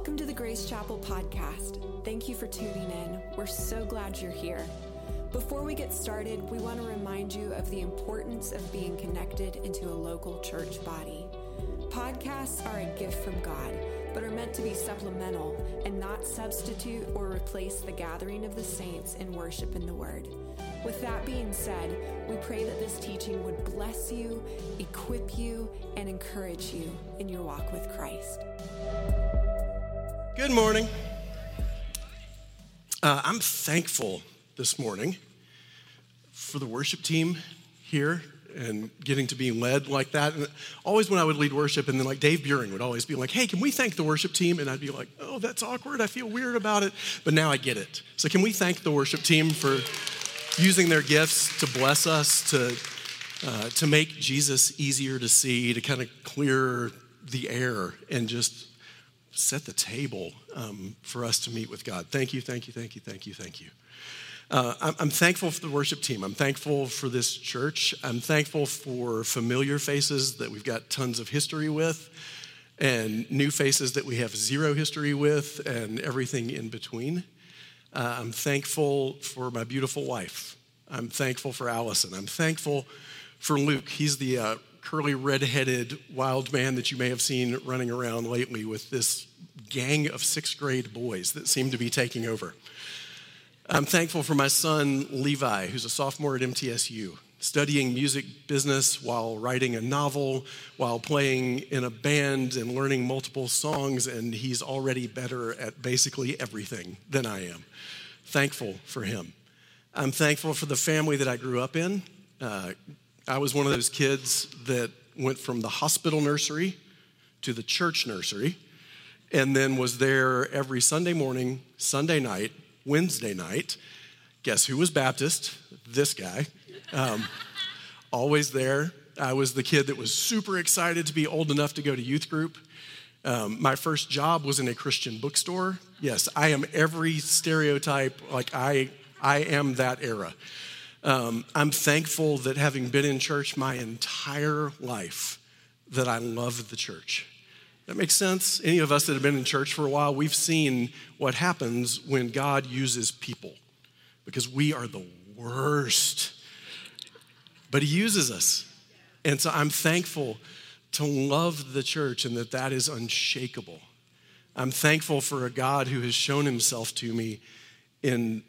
Welcome to the Grace Chapel podcast. Thank you for tuning in. We're so glad you're here. Before we get started, we want to remind you of the importance of being connected into a local church body. Podcasts are a gift from God, but are meant to be supplemental and not substitute or replace the gathering of the saints in worship in the Word. With that being said, we pray that this teaching would bless you, equip you, and encourage you in your walk with Christ. Good morning. Uh, I'm thankful this morning for the worship team here and getting to be led like that. And always when I would lead worship, and then like Dave Buring would always be like, hey, can we thank the worship team? And I'd be like, oh, that's awkward. I feel weird about it. But now I get it. So can we thank the worship team for using their gifts to bless us, to, uh, to make Jesus easier to see, to kind of clear the air and just set the table um, for us to meet with God. Thank you, thank you, thank you, thank you, thank you. Uh, I'm, I'm thankful for the worship team. I'm thankful for this church. I'm thankful for familiar faces that we've got tons of history with, and new faces that we have zero history with, and everything in between. Uh, I'm thankful for my beautiful wife. I'm thankful for Allison. I'm thankful for Luke. He's the uh, curly, red-headed wild man that you may have seen running around lately with this gang of sixth grade boys that seem to be taking over. I'm thankful for my son, Levi, who's a sophomore at MTSU, studying music business while writing a novel, while playing in a band and learning multiple songs, and he's already better at basically everything than I am. Thankful for him. I'm thankful for the family that I grew up in. Uh, I was one of those kids that went from the hospital nursery to the church nursery and then was there every Sunday morning, Sunday night, Wednesday night. Guess who was Baptist? This guy. Um, always there. I was the kid that was super excited to be old enough to go to youth group. Um, my first job was in a Christian bookstore. Yes, I am every stereotype. Like I, I am that era. Um, I'm thankful that having been in church my entire life, that I love the church. That makes sense? Any of us that have been in church for a while, we've seen what happens when God uses people because we are the worst. But He uses us. And so I'm thankful to love the church and that that is unshakable. I'm thankful for a God who has shown Himself to me in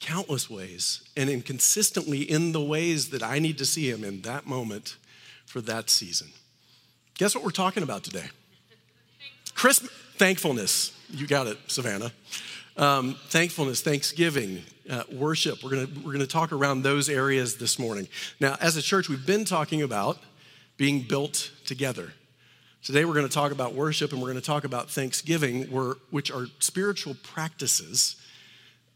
countless ways and in consistently in the ways that I need to see him in that moment for that season. Guess what we're talking about today? Christmas, thankfulness. You got it, Savannah. Um, thankfulness, thanksgiving, uh, worship. We're gonna, we're gonna talk around those areas this morning. Now, as a church, we've been talking about being built together. Today, we're gonna talk about worship and we're gonna talk about thanksgiving, which are spiritual practices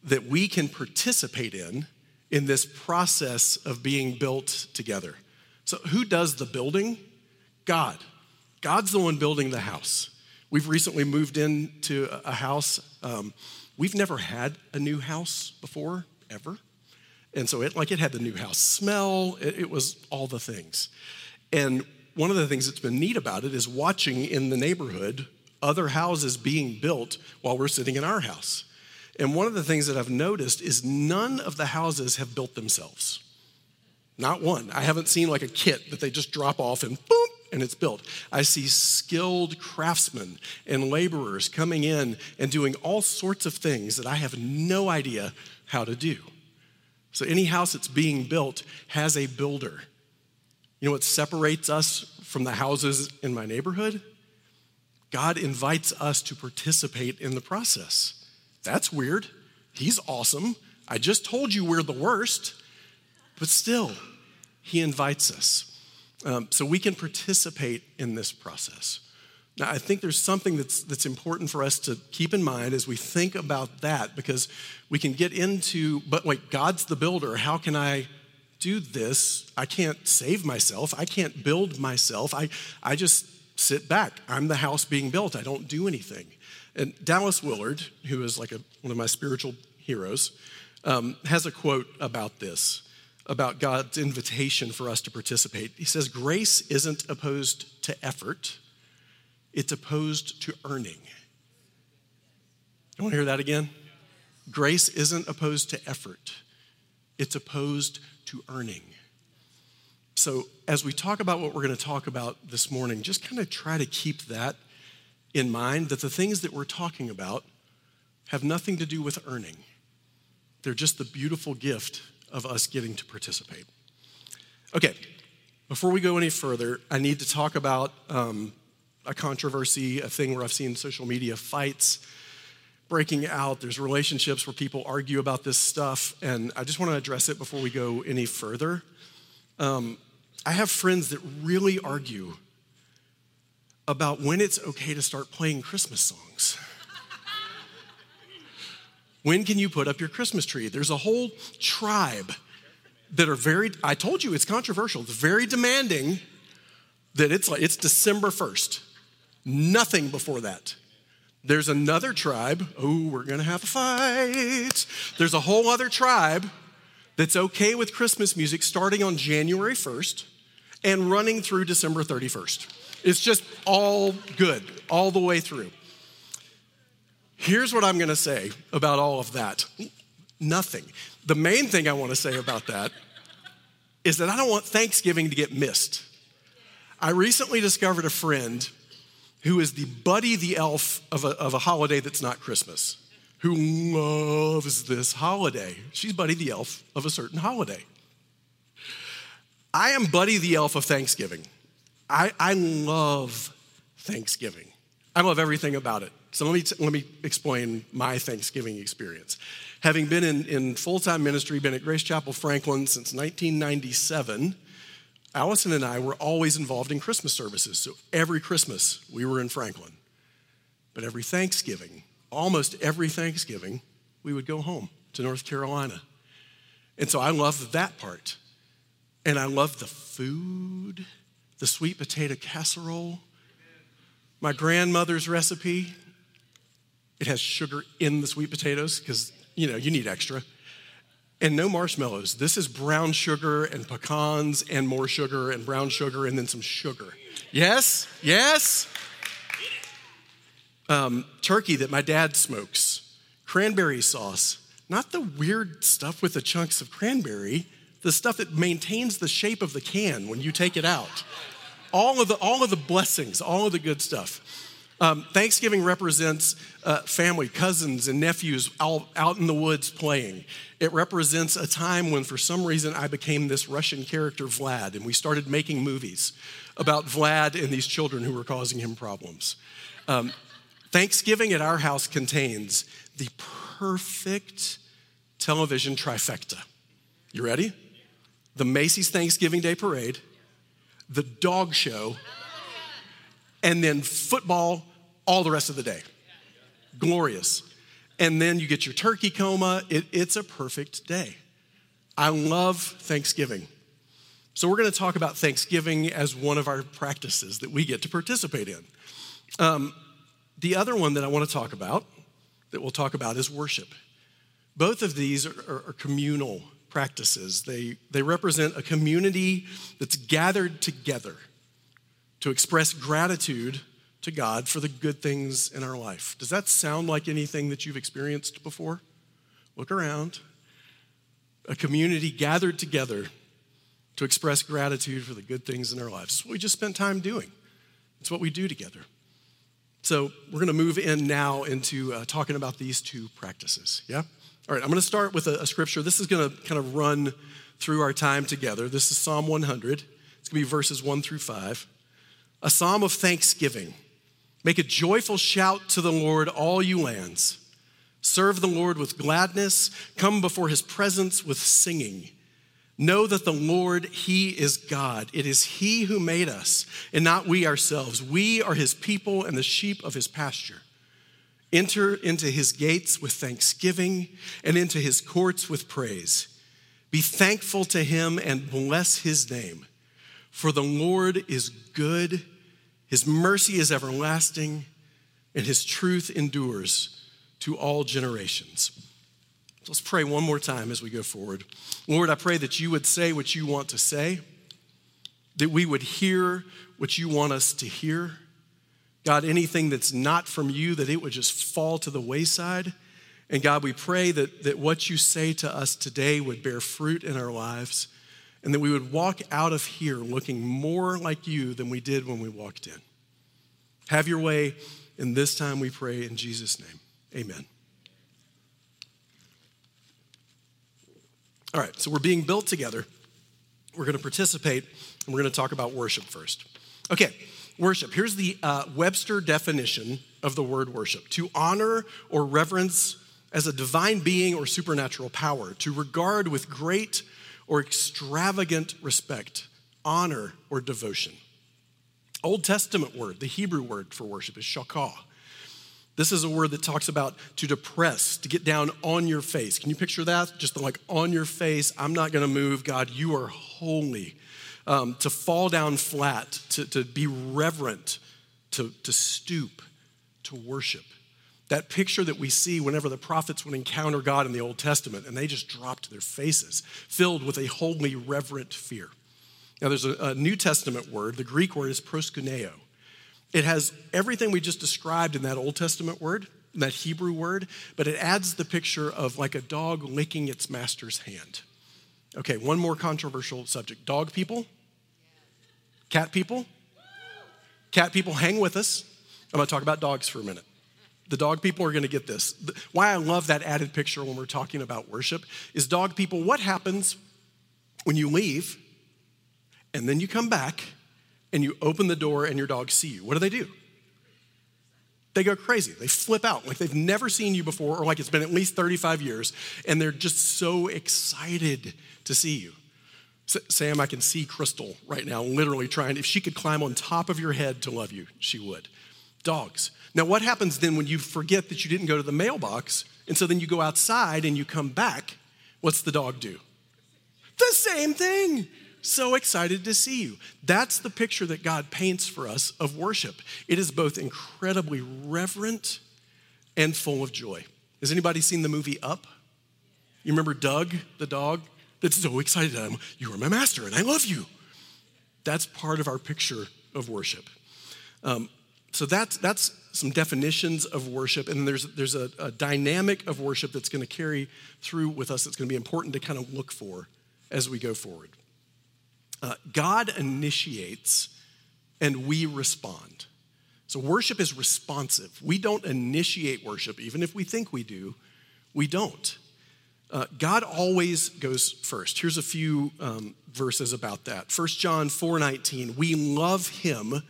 that we can participate in in this process of being built together. So, who does the building? God. God's the one building the house. We've recently moved into a house. Um, we've never had a new house before, ever. And so it like it had the new house smell, it, it was all the things. And one of the things that's been neat about it is watching in the neighborhood other houses being built while we're sitting in our house. And one of the things that I've noticed is none of the houses have built themselves. Not one. I haven't seen like a kit that they just drop off and boom, and it's built. I see skilled craftsmen and laborers coming in and doing all sorts of things that I have no idea how to do. So, any house that's being built has a builder. You know what separates us from the houses in my neighborhood? God invites us to participate in the process. That's weird. He's awesome. I just told you we're the worst, but still, he invites us. Um, so we can participate in this process. Now, I think there's something that's, that's important for us to keep in mind as we think about that because we can get into, but wait, God's the builder. How can I do this? I can't save myself. I can't build myself. I, I just sit back. I'm the house being built. I don't do anything. And Dallas Willard, who is like a, one of my spiritual heroes, um, has a quote about this, about God's invitation for us to participate. He says, Grace isn't opposed to effort, it's opposed to earning. You want to hear that again? Grace isn't opposed to effort, it's opposed to earning. So, as we talk about what we're going to talk about this morning, just kind of try to keep that in mind that the things that we're talking about have nothing to do with earning. They're just the beautiful gift of us getting to participate. Okay, before we go any further, I need to talk about um, a controversy, a thing where I've seen social media fights breaking out. There's relationships where people argue about this stuff, and I just want to address it before we go any further. Um, I have friends that really argue about when it's okay to start playing Christmas songs. when can you put up your Christmas tree? There's a whole tribe that are very, I told you it's controversial, it's very demanding that it's like, it's December 1st. Nothing before that. There's another tribe, oh, we're gonna have a fight. There's a whole other tribe that's okay with Christmas music starting on January 1st and running through December 31st. It's just all good, all the way through. Here's what I'm gonna say about all of that nothing. The main thing I wanna say about that is that I don't want Thanksgiving to get missed. I recently discovered a friend who is the Buddy the Elf of a, of a holiday that's not Christmas, who loves this holiday. She's Buddy the Elf of a certain holiday. I am Buddy the Elf of Thanksgiving. I, I love Thanksgiving. I love everything about it. So let me, t- let me explain my Thanksgiving experience. Having been in, in full time ministry, been at Grace Chapel Franklin since 1997, Allison and I were always involved in Christmas services. So every Christmas, we were in Franklin. But every Thanksgiving, almost every Thanksgiving, we would go home to North Carolina. And so I loved that part. And I loved the food, the sweet potato casserole, my grandmother's recipe. It has sugar in the sweet potatoes because, you know, you need extra and no marshmallows. This is brown sugar and pecans and more sugar and brown sugar and then some sugar. Yes, yes. Um, turkey that my dad smokes, cranberry sauce, not the weird stuff with the chunks of cranberry, the stuff that maintains the shape of the can when you take it out. All of the, all of the blessings, all of the good stuff. Um, Thanksgiving represents uh, family, cousins, and nephews all out in the woods playing. It represents a time when, for some reason, I became this Russian character, Vlad, and we started making movies about Vlad and these children who were causing him problems. Um, Thanksgiving at our house contains the perfect television trifecta. You ready? The Macy's Thanksgiving Day Parade, the dog show, and then football all the rest of the day. Glorious. And then you get your turkey coma. It, it's a perfect day. I love Thanksgiving. So, we're going to talk about Thanksgiving as one of our practices that we get to participate in. Um, the other one that I want to talk about, that we'll talk about, is worship. Both of these are, are, are communal practices, they, they represent a community that's gathered together to express gratitude to God for the good things in our life. Does that sound like anything that you've experienced before? Look around. A community gathered together to express gratitude for the good things in our lives. It's what we just spent time doing. It's what we do together. So we're going to move in now into uh, talking about these two practices. Yeah? All right, I'm going to start with a, a scripture. This is going to kind of run through our time together. This is Psalm 100. It's going to be verses 1 through 5. A psalm of thanksgiving. Make a joyful shout to the Lord, all you lands. Serve the Lord with gladness. Come before his presence with singing. Know that the Lord, he is God. It is he who made us, and not we ourselves. We are his people and the sheep of his pasture. Enter into his gates with thanksgiving and into his courts with praise. Be thankful to him and bless his name. For the Lord is good his mercy is everlasting, and his truth endures to all generations. Let's pray one more time as we go forward. Lord, I pray that you would say what you want to say, that we would hear what you want us to hear, God, anything that's not from you, that it would just fall to the wayside. And God, we pray that, that what you say to us today would bear fruit in our lives and that we would walk out of here looking more like you than we did when we walked in. Have your way and this time, we pray in Jesus' name. Amen. All right, so we're being built together. We're going to participate, and we're going to talk about worship first. Okay, worship. Here's the uh, Webster definition of the word worship to honor or reverence as a divine being or supernatural power, to regard with great or extravagant respect, honor, or devotion. Old Testament word, the Hebrew word for worship is shakah. This is a word that talks about to depress, to get down on your face. Can you picture that? Just like on your face, I'm not gonna move. God, you are holy. Um, to fall down flat, to, to be reverent, to, to stoop, to worship. That picture that we see whenever the prophets would encounter God in the Old Testament, and they just dropped their faces, filled with a holy, reverent fear. Now, there's a, a New Testament word, the Greek word is proskuneo. It has everything we just described in that Old Testament word, that Hebrew word, but it adds the picture of like a dog licking its master's hand. Okay, one more controversial subject dog people, cat people. Cat people, hang with us. I'm gonna talk about dogs for a minute. The dog people are to get this. Why I love that added picture when we're talking about worship is dog people, what happens when you leave and then you come back and you open the door and your dogs see you? What do they do? They go crazy. They flip out like they've never seen you before or like it's been at least 35 years and they're just so excited to see you. Sam, I can see Crystal right now, literally trying. If she could climb on top of your head to love you, she would. Dogs. Now, what happens then when you forget that you didn't go to the mailbox, and so then you go outside and you come back? What's the dog do? The same thing. So excited to see you. That's the picture that God paints for us of worship. It is both incredibly reverent and full of joy. Has anybody seen the movie Up? You remember Dug, the dog, that's so excited. I'm, you are my master and I love you. That's part of our picture of worship. Um, so that's, that's some definitions of worship, and there's, there's a, a dynamic of worship that's going to carry through with us that's going to be important to kind of look for as we go forward. Uh, God initiates and we respond. So worship is responsive. We don't initiate worship, even if we think we do, we don't. Uh, God always goes first. Here's a few um, verses about that. 1 John 4:19, we love him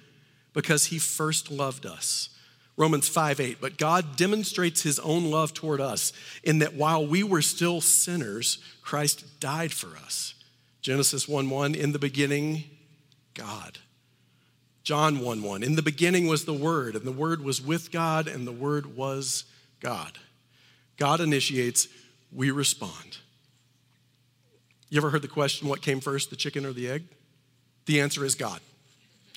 because he first loved us. Romans 5 8, but God demonstrates his own love toward us in that while we were still sinners, Christ died for us. Genesis 1 1, in the beginning, God. John 1 1, in the beginning was the Word, and the Word was with God, and the Word was God. God initiates, we respond. You ever heard the question, what came first, the chicken or the egg? The answer is God.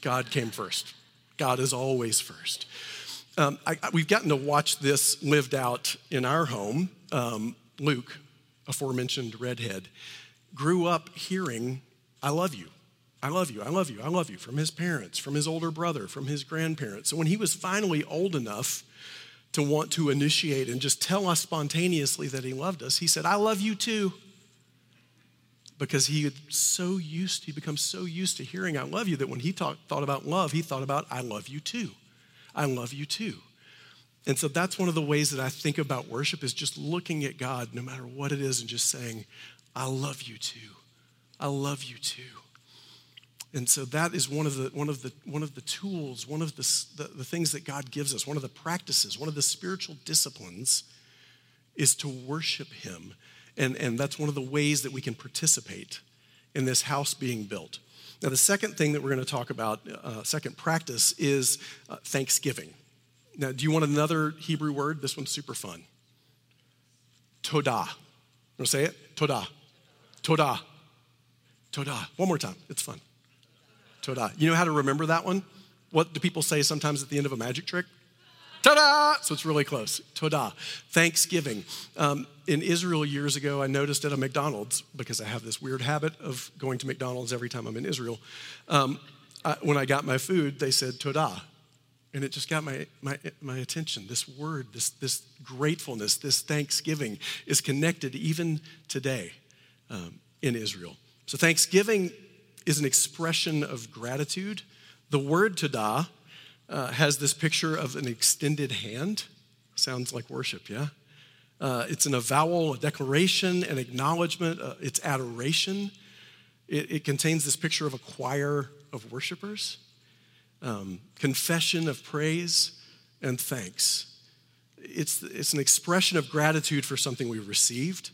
God came first. God is always first. Um, I, we've gotten to watch this lived out in our home. Um, Luke, aforementioned redhead, grew up hearing, I love you. I love you. I love you. I love you from his parents, from his older brother, from his grandparents. So when he was finally old enough to want to initiate and just tell us spontaneously that he loved us, he said, I love you too. Because he had so used, he become so used to hearing I love you that when he talk, thought about love, he thought about I love you too. I love you too. And so that's one of the ways that I think about worship is just looking at God, no matter what it is, and just saying, I love you too. I love you too. And so that is one of the, one of the, one of the tools, one of the, the, the things that God gives us, one of the practices, one of the spiritual disciplines is to worship Him. And, and that's one of the ways that we can participate in this house being built. Now, the second thing that we're going to talk about, uh, second practice, is uh, thanksgiving. Now, do you want another Hebrew word? This one's super fun. Todah. You want to say it? Todah. Todah. Todah. One more time. It's fun. Todah. You know how to remember that one? What do people say sometimes at the end of a magic trick? Ta-da! So it's really close. Todah. Thanksgiving. Um, in Israel years ago, I noticed at a McDonald's, because I have this weird habit of going to McDonald's every time I'm in Israel, um, I, when I got my food, they said Todah. and it just got my, my, my attention. This word, this, this gratefulness, this thanksgiving is connected even today um, in Israel. So, thanksgiving is an expression of gratitude. The word todah uh, has this picture of an extended hand. Sounds like worship, yeah? Uh, it's an avowal, a declaration, an acknowledgement, uh, it's adoration. It, it, contains this picture of a choir of worshipers, um, confession of praise and thanks. It's, it's an expression of gratitude for something we received.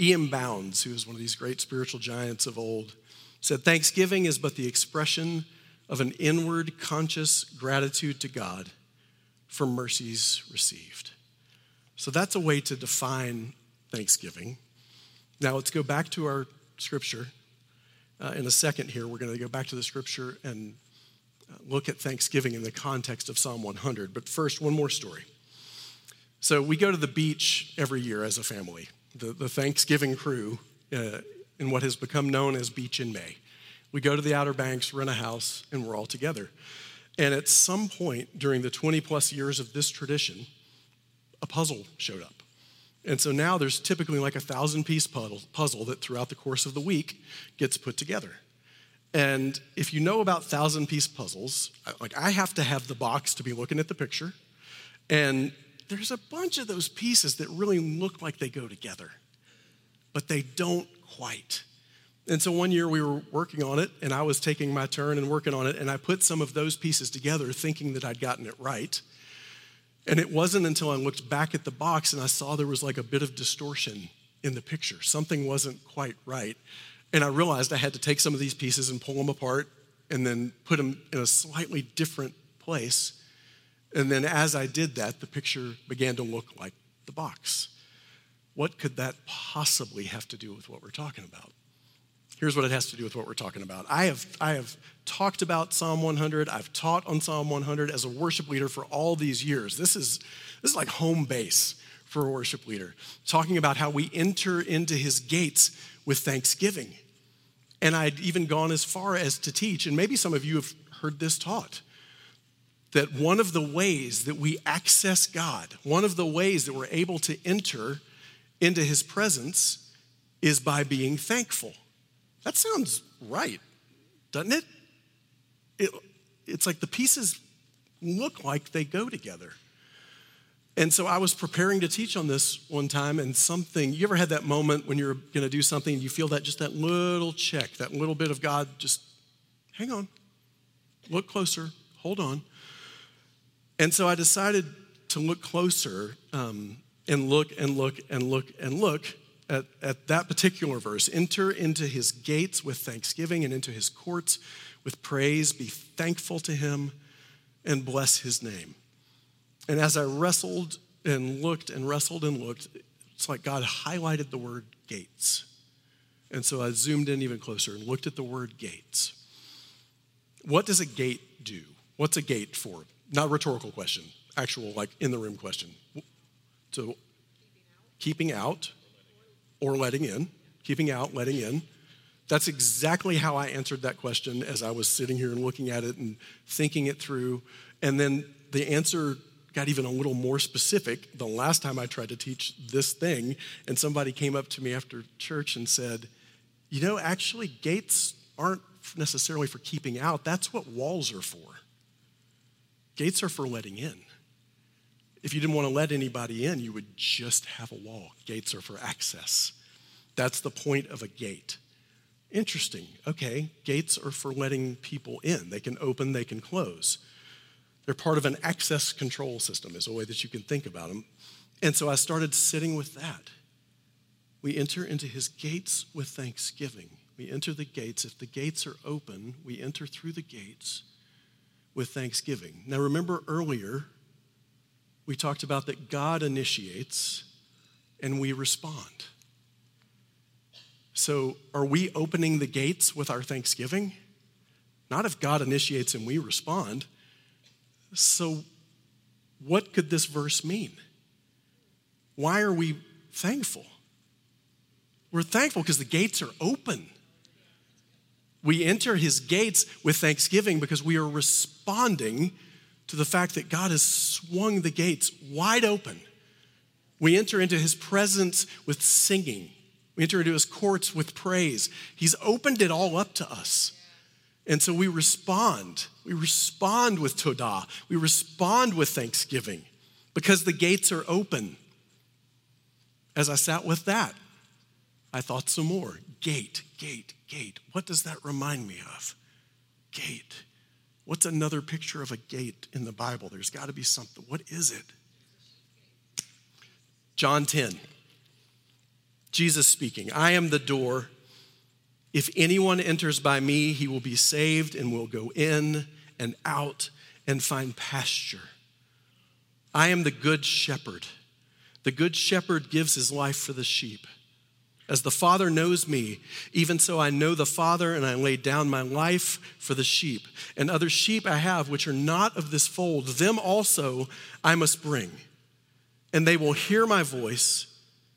E.M. Bounds, who was one of these great spiritual giants of old, said, Thanksgiving is but the expression of an inward, conscious gratitude to God for mercies received. So that's a way to define Thanksgiving. Now let's go back to our scripture. Uh, in a second, here, we're going to go back to the scripture and uh, look at Thanksgiving in the context of Psalm 100. But first, one more story. So we go to the beach every year as a family. The, the Thanksgiving crew uh, in what has become known as Beach in May. We go to the Outer Banks, rent a house, and we're all together. And at some point during the 20 plus years of this tradition, a puzzle showed up. And so now there's typically like a thousand piece puzzle that throughout the course of the week gets put together. And if you know about thousand piece puzzles, like I have to have the box to be looking at the picture. And there's a bunch of those pieces that really look like they go together, but they don't quite. And so one year we were working on it, and I was taking my turn and working on it, and I put some of those pieces together thinking that I'd gotten it right. And it wasn't until I looked back at the box and I saw there was like a bit of distortion in the picture. Something wasn't quite right. And I realized I had to take some of these pieces and pull them apart and then put them in a slightly different place. And then as I did that, the picture began to look like the box. What could that possibly have to do with what we're talking about? Here's what it has to do with what we're talking about. I have, I have talked about Psalm 100. I've taught on Psalm 100 as a worship leader for all these years. This is, this is like home base for a worship leader, talking about how we enter into his gates with thanksgiving. And I'd even gone as far as to teach, and maybe some of you have heard this taught, that one of the ways that we access God, one of the ways that we're able to enter into his presence is by being thankful. That sounds right, doesn't it? it? It's like the pieces look like they go together. And so I was preparing to teach on this one time, and something, you ever had that moment when you're going to do something and you feel that just that little check, that little bit of God, just hang on, look closer, hold on. And so I decided to look closer um, and look and look and look and look at, at that particular verse enter into his gates with thanksgiving and into his courts with praise. Be thankful to him and bless his name. And as I wrestled and looked and wrestled and looked, it's like God highlighted the word gates. And so I zoomed in even closer and looked at the word gates. What does a gate do? What's a gate for? Not rhetorical question, actual, like in the room question. So, keeping out or letting in, keeping out, letting in. That's exactly how I answered that question as I was sitting here and looking at it and thinking it through. And then the answer got even a little more specific the last time I tried to teach this thing. And somebody came up to me after church and said, You know, actually, gates aren't necessarily for keeping out, that's what walls are for. Gates are for letting in. If you didn't want to let anybody in, you would just have a wall. Gates are for access. That's the point of a gate. Interesting. Okay, gates are for letting people in. They can open, they can close. They're part of an access control system, is a way that you can think about them. And so I started sitting with that. We enter into his gates with thanksgiving. We enter the gates. If the gates are open, we enter through the gates with thanksgiving. Now, remember earlier, we talked about that God initiates and we respond. So, are we opening the gates with our thanksgiving? Not if God initiates and we respond. So, what could this verse mean? Why are we thankful? We're thankful because the gates are open. We enter his gates with thanksgiving because we are responding to the fact that God has swung the gates wide open. We enter into his presence with singing. We enter into his courts with praise. He's opened it all up to us. And so we respond. We respond with todah. We respond with thanksgiving because the gates are open. As I sat with that, I thought some more. Gate, gate, gate. What does that remind me of? Gate. What's another picture of a gate in the Bible? There's got to be something. What is it? John 10. Jesus speaking, I am the door. If anyone enters by me, he will be saved and will go in and out and find pasture. I am the good shepherd. The good shepherd gives his life for the sheep. As the Father knows me, even so I know the Father, and I lay down my life for the sheep. And other sheep I have, which are not of this fold, them also I must bring. And they will hear my voice,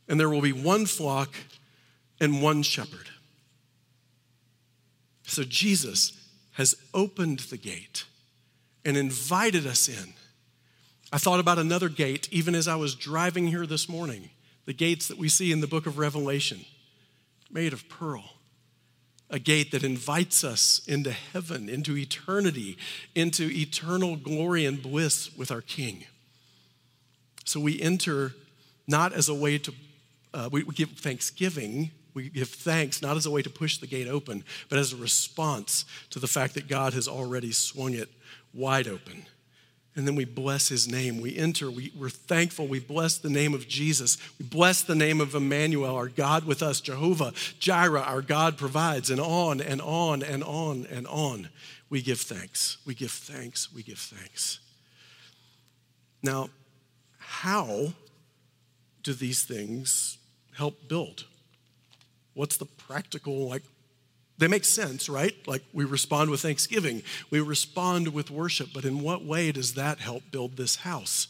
and there will be one flock and one shepherd. So Jesus has opened the gate and invited us in. I thought about another gate even as I was driving here this morning the gates that we see in the book of Revelation, made of pearl. A gate that invites us into heaven, into eternity, into eternal glory and bliss with our King. So we enter not as a way to, uh, we, we give thanksgiving, we give thanks not as a way to push the gate open, but as a response to the fact that God has already swung it wide open and then we bless his name. We enter, we, we're thankful. We bless the name of Jesus. We bless the name of Emmanuel, our God with us, Jehovah, Jireh, our God provides, and on and on and on and on. We give thanks. We give thanks. We give thanks. Now, how do these things help build? What's the practical, like, they make sense, right? Like we respond with thanksgiving, we respond with worship, but in what way does that help build this house?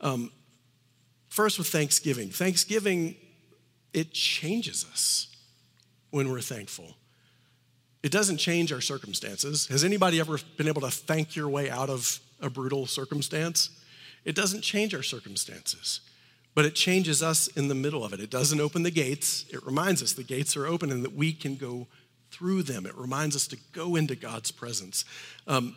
Um, first, with thanksgiving. Thanksgiving, it changes us when we're thankful. It doesn't change our circumstances. Has anybody ever been able to thank your way out of a brutal circumstance? It doesn't change our circumstances, but it changes us in the middle of it. It doesn't open the gates. It reminds us the gates are open and that we can go through them. It reminds us to go into God's presence. Um,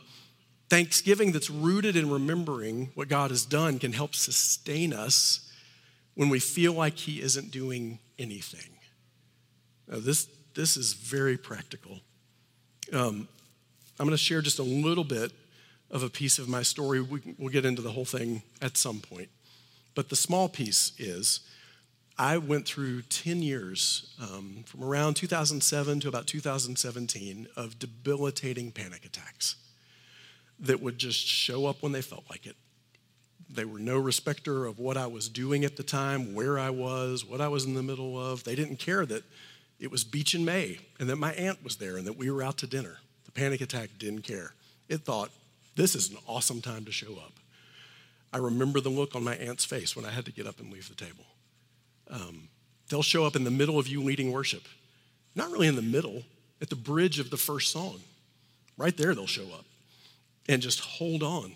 thanksgiving that's rooted in remembering what God has done can help sustain us when we feel like He isn't doing anything. Now, this, this is very practical. Um, I'm going to share just a little bit of a piece of my story. We, we'll get into the whole thing at some point. But the small piece is I went through 10 years um, from around 2007 to about 2017 of debilitating panic attacks that would just show up when they felt like it. They were no respecter of what I was doing at the time, where I was, what I was in the middle of. They didn't care that it was beach in May and that my aunt was there and that we were out to dinner. The panic attack didn't care. It thought, this is an awesome time to show up. I remember the look on my aunt's face when I had to get up and leave the table. Um, they'll show up in the middle of you leading worship. Not really in the middle, at the bridge of the first song. Right there, they'll show up and just hold on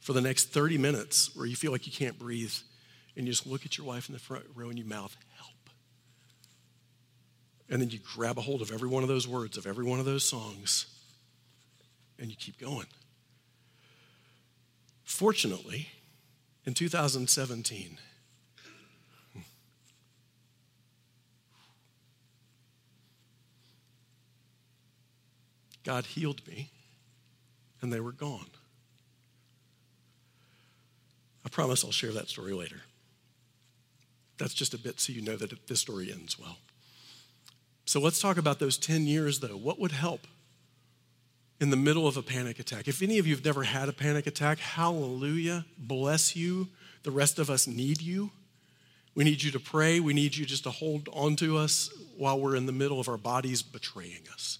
for the next 30 minutes where you feel like you can't breathe and you just look at your wife in the front row and you mouth, help. And then you grab a hold of every one of those words, of every one of those songs, and you keep going. Fortunately, in 2017, God healed me, and they were gone. I promise I'll share that story later. That's just a bit so you know that this story ends well. So let's talk about those 10 years, though. What would help in the middle of a panic attack? If any of you have never had a panic attack, hallelujah, bless you. The rest of us need you. We need you to pray. We need you just to hold on to us while we're in the middle of our bodies betraying us.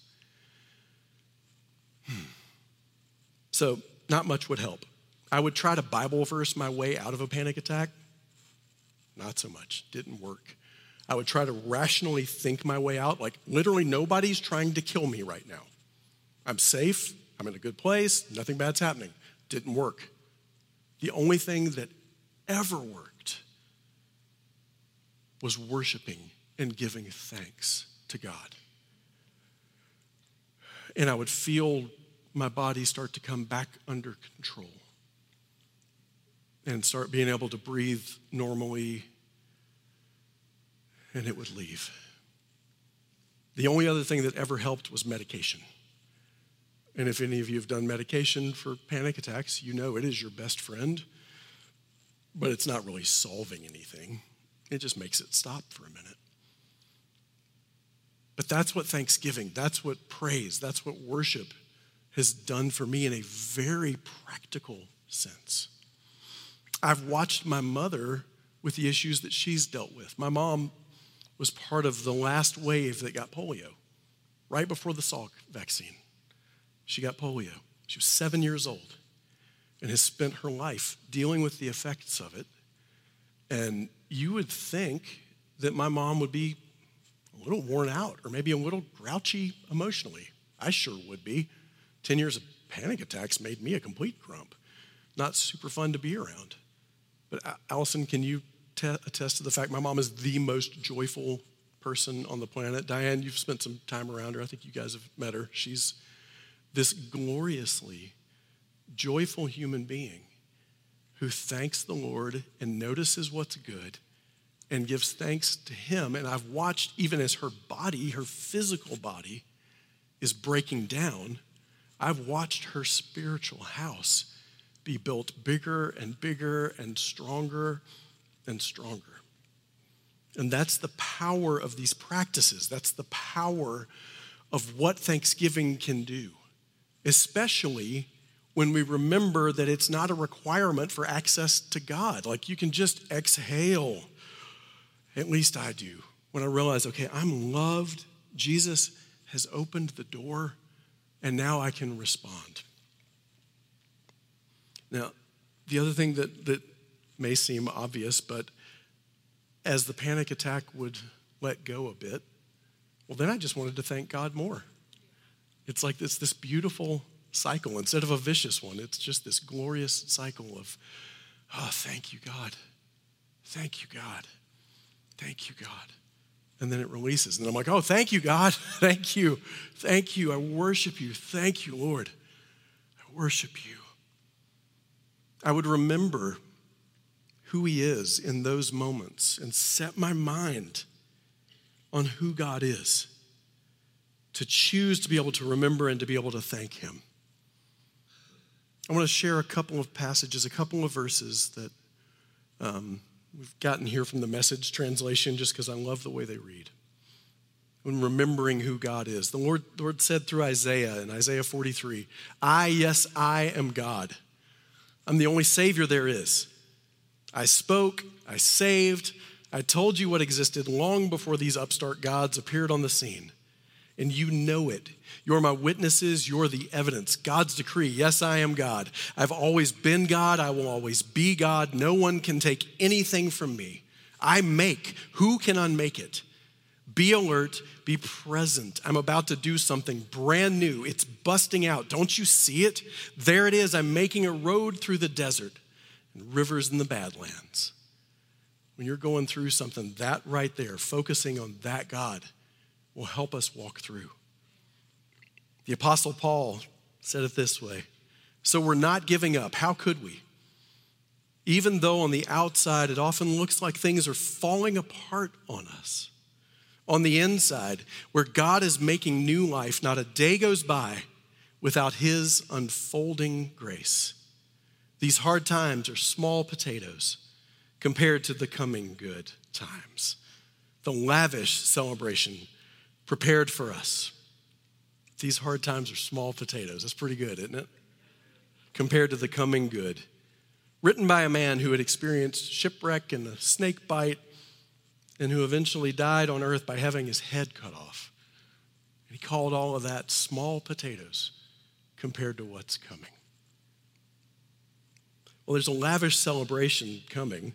So, not much would help. I would try to Bible verse my way out of a panic attack. Not so much. Didn't work. I would try to rationally think my way out. Like, literally, nobody's trying to kill me right now. I'm safe. I'm in a good place. Nothing bad's happening. Didn't work. The only thing that ever worked was worshiping and giving thanks to God. And I would feel my body start to come back under control and start being able to breathe normally, and it would leave. The only other thing that ever helped was medication. And if any of you have done medication for panic attacks, you know it is your best friend, but it's not really solving anything. It just makes it stop for a minute. But that's what thanksgiving, that's what praise, that's what worship has done for me in a very practical sense. I've watched my mother with the issues that she's dealt with. My mom was part of the last wave that got polio right before the Salk vaccine. She got polio. She was seven years old and has spent her life dealing with the effects of it. And you would think that my mom would be a little worn out or maybe a little grouchy emotionally. I sure would be. 10 years of panic attacks made me a complete grump. Not super fun to be around. But Allison, can you te- attest to the fact my mom is the most joyful person on the planet? Diane, you've spent some time around her. I think you guys have met her. She's this gloriously joyful human being who thanks the Lord and notices what's good and gives thanks to Him. And I've watched, even as her body, her physical body, is breaking down, I've watched her spiritual house be built bigger and bigger and stronger and stronger. And that's the power of these practices. That's the power of what Thanksgiving can do, especially when we remember that it's not a requirement for access to God. Like you can just exhale. At least I do. When I realize, okay, I'm loved, Jesus has opened the door, and now I can respond. Now, the other thing that, that may seem obvious, but as the panic attack would let go a bit, well, then I just wanted to thank God more. It's like this, this beautiful cycle. Instead of a vicious one, it's just this glorious cycle of, oh, thank you, God. Thank you, God. Thank you, God. And then it releases. And I'm like, oh, thank you, God. thank you. Thank you. I worship you. Thank you, Lord. I worship you. I would remember who He is in those moments and set my mind on who God is to choose to be able to remember and to be able to thank Him. I want to share a couple of passages, a couple of verses that um, we've gotten here from the message translation just because I love the way they read. When remembering who God is, the Lord, the Lord said through Isaiah in Isaiah 43, I, yes, I am God. I'm the only Savior there is. I spoke, I saved, I told you what existed long before these upstart gods appeared on the scene. And you know it. You're my witnesses, you're the evidence. God's decree yes, I am God. I've always been God, I will always be God. No one can take anything from me. I make, who can unmake it? Be alert, be present. I'm about to do something brand new. It's busting out. Don't you see it? There it is. I'm making a road through the desert and rivers in the Badlands. When you're going through something, that right there, focusing on that God, will help us walk through. The Apostle Paul said it this way So we're not giving up. How could we? Even though on the outside it often looks like things are falling apart on us on the inside, where God is making new life, not a day goes by without His unfolding grace. These hard times are small potatoes compared to the coming good times. The lavish celebration prepared for us. These hard times are small potatoes. That's pretty good, isn't it? Compared to the coming good. Written by a man who had experienced shipwreck and a snake bite and who eventually died on earth by having his head cut off. And he called all of that small potatoes compared to what's coming. Well, there's a lavish celebration coming,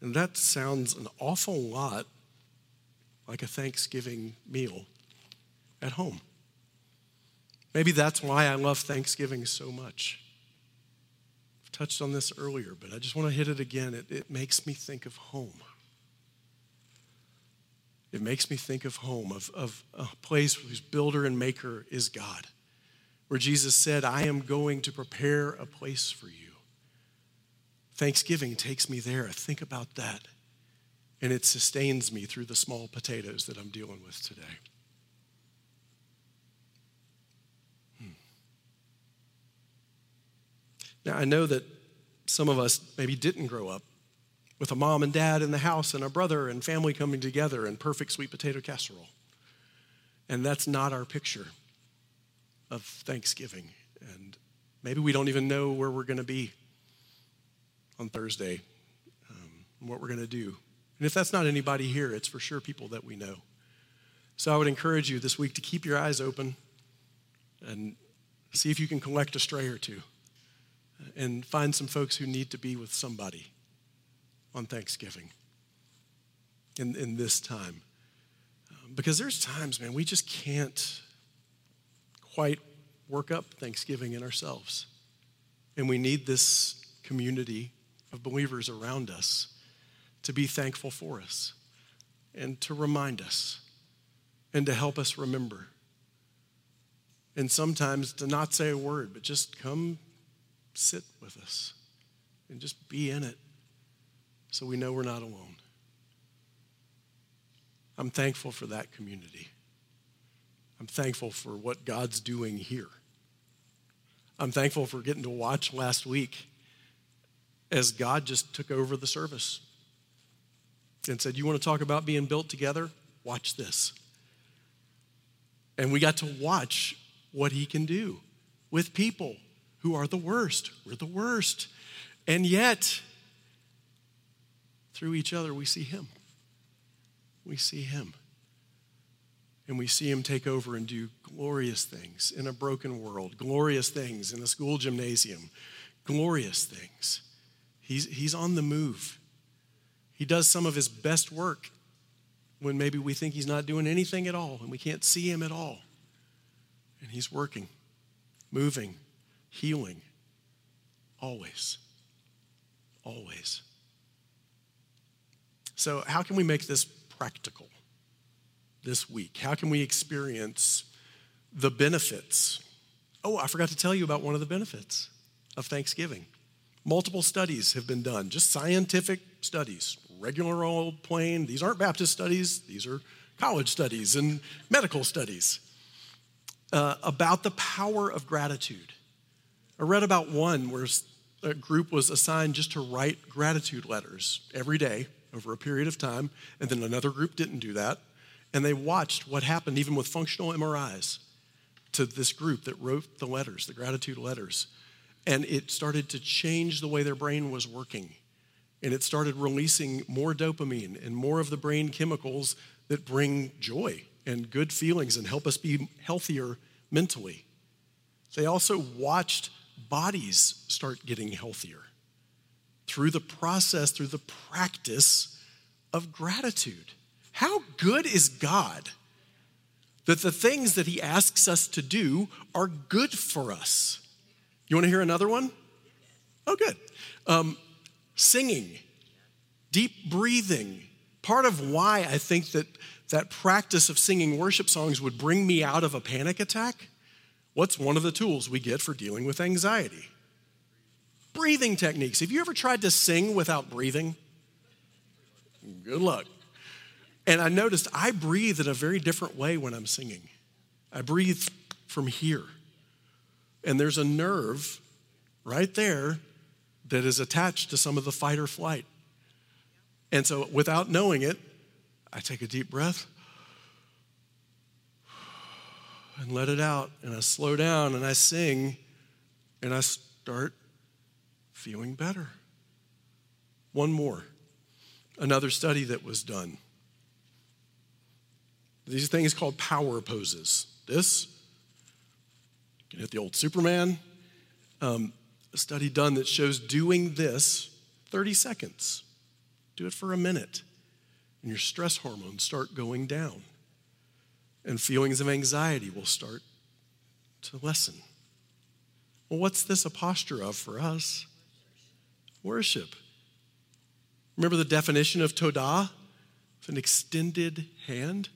and that sounds an awful lot like a Thanksgiving meal at home. Maybe that's why I love Thanksgiving so much I've touched on this earlier, but I just want to hit it again. It, it makes me think of home. It makes me think of home, of, of a place whose builder and maker is God, where Jesus said, I am going to prepare a place for you. Thanksgiving takes me there. Think about that. And it sustains me through the small potatoes that I'm dealing with today. Hmm. Now, I know that some of us maybe didn't grow up with a mom and dad in the house and a brother and family coming together in perfect sweet potato casserole. And that's not our picture of Thanksgiving. And maybe we don't even know where we're going to be on Thursday, um, what we're going to do. And if that's not anybody here, it's for sure people that we know. So I would encourage you this week to keep your eyes open and see if you can collect a stray or two and find some folks who need to be with somebody on Thanksgiving in, in this time. Um, because there's times, man, we just can't quite work up Thanksgiving in ourselves. And we need this community of believers around us to be thankful for us and to remind us and to help us remember. And sometimes to not say a word, but just come sit with us and just be in it so we know we're not alone. I'm thankful for that community. I'm thankful for what God's doing here. I'm thankful for getting to watch last week as God just took over the service and said, You want to talk about being built together? Watch this. And we got to watch what he can do with people who are the worst. We're the worst. And yet, through each other, we see Him. We see Him. And we see Him take over and do glorious things in a broken world, glorious things in a school gymnasium, glorious things. He's, he's on the move. He does some of His best work when maybe we think He's not doing anything at all and we can't see Him at all. And He's working, moving, healing, always. Always. So, how can we make this practical this week? How can we experience the benefits? Oh, I forgot to tell you about one of the benefits of Thanksgiving. Multiple studies have been done, just scientific studies, regular old plain. These aren't Baptist studies, these are college studies and medical studies uh, about the power of gratitude. I read about one where a group was assigned just to write gratitude letters every day over a period of time, and then another group didn't do that. And they watched what happened, even with functional MRIs, to this group that wrote the letters, the gratitude letters. And it started to change the way their brain was working. And it started releasing more dopamine and more of the brain chemicals that bring joy and good feelings and help us be healthier mentally. They also watched bodies start getting healthier through the process, through the practice of gratitude. How good is God that the things that He asks us to do are good for us? You want to hear another one? Oh, good. Um, singing, deep breathing. Part of why I think that that practice of singing worship songs would bring me out of a panic attack. What's one of the tools we get for dealing with anxiety? breathing techniques. Have you ever tried to sing without breathing? Good luck. And I noticed I breathe in a very different way when I'm singing. I breathe from here. And there's a nerve right there that is attached to some of the fight or flight. And so without knowing it, I take a deep breath and let it out. And I slow down and I sing and I start feeling better. One more. Another study that was done. These things called power poses. This, you can hit the old Superman. Um, a study done that shows doing this 30 seconds. Do it for a minute, and your stress hormones start going down, and feelings of anxiety will start to lessen. Well, what's this a posture of for us? worship. Remember the definition of Todah? It's an extended hand.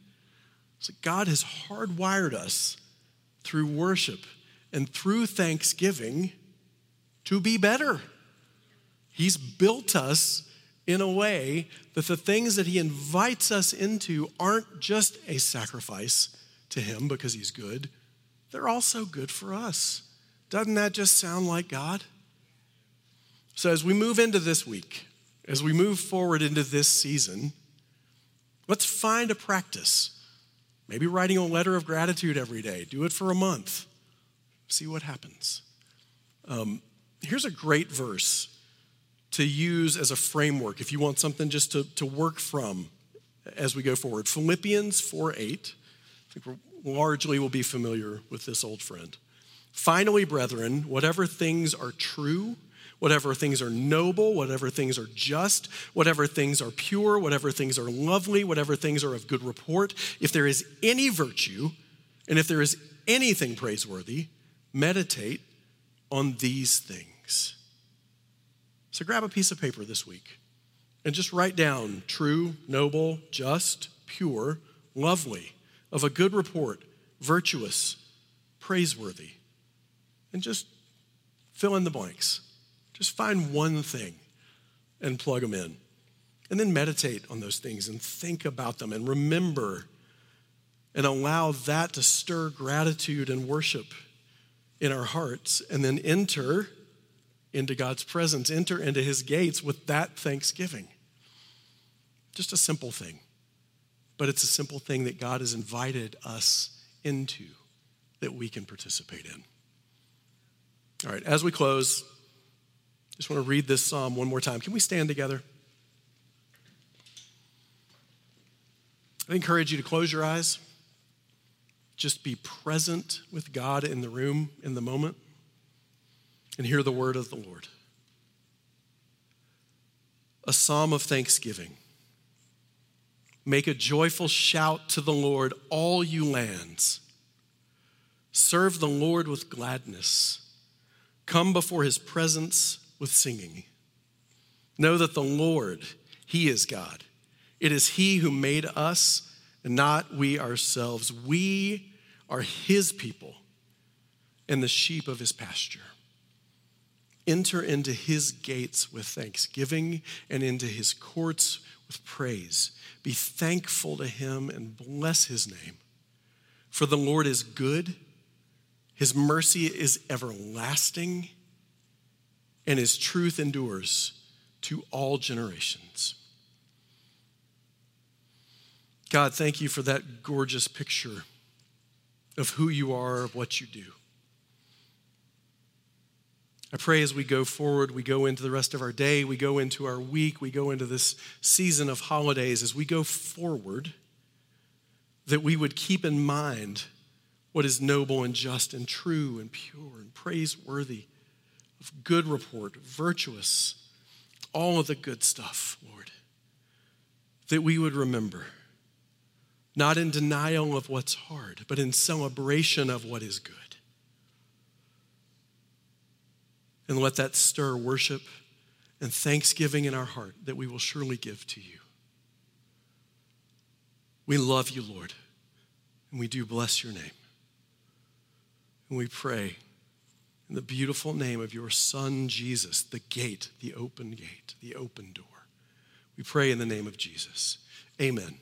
So God has hardwired us through worship and through thanksgiving to be better. He's built us in a way that the things that He invites us into aren't just a sacrifice to Him because He's good, they're also good for us. Doesn't that just sound like God? So, as we move into this week, as we move forward into this season, let's find a practice. Maybe writing a letter of gratitude every day. Do it for a month. See what happens. Um, here's a great verse to use as a framework if you want something just to, to work from as we go forward. Philippians 4 8. I think we largely will be familiar with this old friend. Finally, brethren, whatever things are true, whatever things are noble, whatever things are just, whatever things are pure, whatever things are lovely, whatever things are of good report, if there is any virtue, and if there is anything praiseworthy, meditate on these things. So grab a piece of paper this week and just write down true, noble, just, pure, lovely, of a good report, virtuous, praiseworthy. And just fill in the blanks. Just find one thing and plug them in. And then meditate on those things and think about them and remember and allow that to stir gratitude and worship in our hearts and then enter into God's presence, enter into his gates with that thanksgiving. Just a simple thing, but it's a simple thing that God has invited us into that we can participate in. All right, as we close, just want to read this psalm one more time. Can we stand together? I encourage you to close your eyes. Just be present with God in the room in the moment and hear the word of the Lord. A psalm of thanksgiving. Make a joyful shout to the Lord, all you lands. Serve the Lord with gladness. Come before his presence with singing. Know that the Lord, he is God. It is he who made us and not we ourselves. We are his people and the sheep of his pasture. Enter into his gates with thanksgiving and into his courts with praise. Be thankful to him and bless his name. For the Lord is good, his mercy is everlasting, and his truth endures to all generations. God, thank you for that gorgeous picture of who you are, of what you do. I pray as we go forward, we go into the rest of our day, we go into our week, we go into this season of holidays, as we go forward, that we would keep in mind what is noble and just and true and pure and praiseworthy, of good report, virtuous, all of the good stuff, Lord. That we would remember, not in denial of what's hard, but in celebration of what is good. And let that stir worship and thanksgiving in our heart that we will surely give to you. We love you, Lord, and we do bless your name. And we pray in the beautiful name of your Son, Jesus, the gate, the open gate, the open door. We pray in the name of Jesus. Amen.